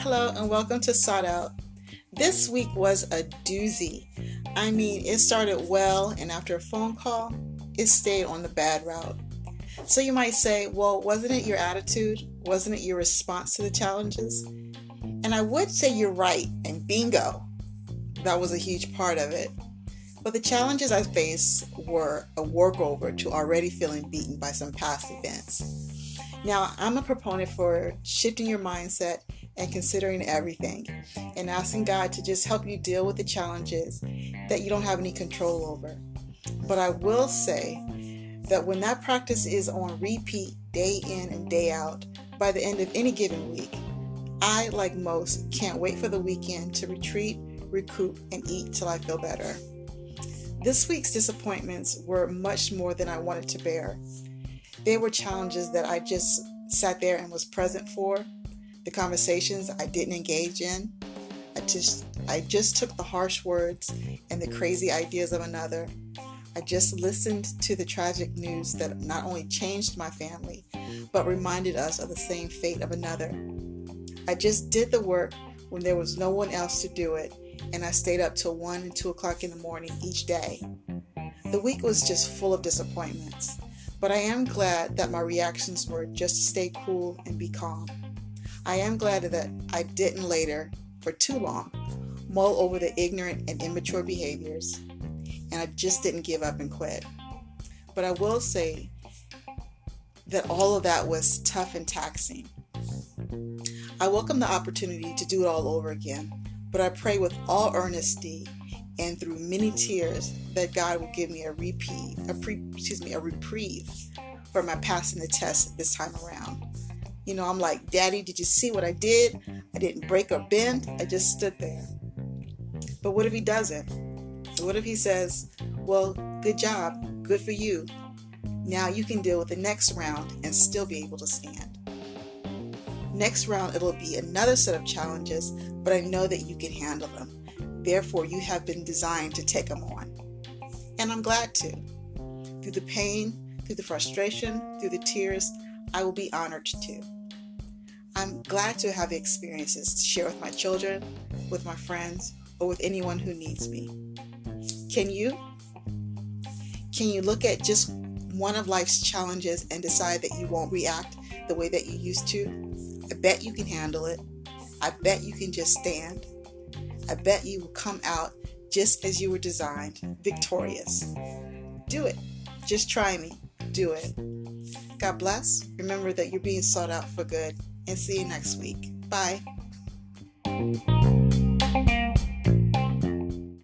hello, and welcome to Sought Out. This week was a doozy. I mean, it started well, and after a phone call, it stayed on the bad route. So you might say, well, wasn't it your attitude? Wasn't it your response to the challenges? And I would say you're right, and bingo, that was a huge part of it. But the challenges I faced were a workover to already feeling beaten by some past events. Now, I'm a proponent for shifting your mindset and considering everything and asking God to just help you deal with the challenges that you don't have any control over. But I will say that when that practice is on repeat day in and day out, by the end of any given week, I, like most, can't wait for the weekend to retreat, recoup, and eat till I feel better. This week's disappointments were much more than I wanted to bear. They were challenges that I just sat there and was present for, the conversations I didn't engage in. I just I just took the harsh words and the crazy ideas of another. I just listened to the tragic news that not only changed my family, but reminded us of the same fate of another. I just did the work when there was no one else to do it and I stayed up till 1 and 2 o'clock in the morning each day. The week was just full of disappointments, but I am glad that my reactions were just to stay cool and be calm. I am glad that I didn't later, for too long, mull over the ignorant and immature behaviors, and I just didn't give up and quit. But I will say that all of that was tough and taxing. I welcome the opportunity to do it all over again but I pray with all earnesty and through many tears that God will give me a repeat, a pre, excuse me, a reprieve for my passing the test this time around. You know, I'm like, Daddy, did you see what I did? I didn't break or bend. I just stood there. But what if he doesn't? What if he says, Well, good job, good for you. Now you can deal with the next round and still be able to stand. Next round, it'll be another set of challenges, but I know that you can handle them. Therefore, you have been designed to take them on. And I'm glad to. Through the pain, through the frustration, through the tears, I will be honored to. I'm glad to have experiences to share with my children, with my friends, or with anyone who needs me. Can you? Can you look at just one of life's challenges and decide that you won't react the way that you used to? I bet you can handle it. I bet you can just stand. I bet you will come out just as you were designed, victorious. Do it. Just try me. Do it. God bless. Remember that you're being sought out for good. And see you next week. Bye.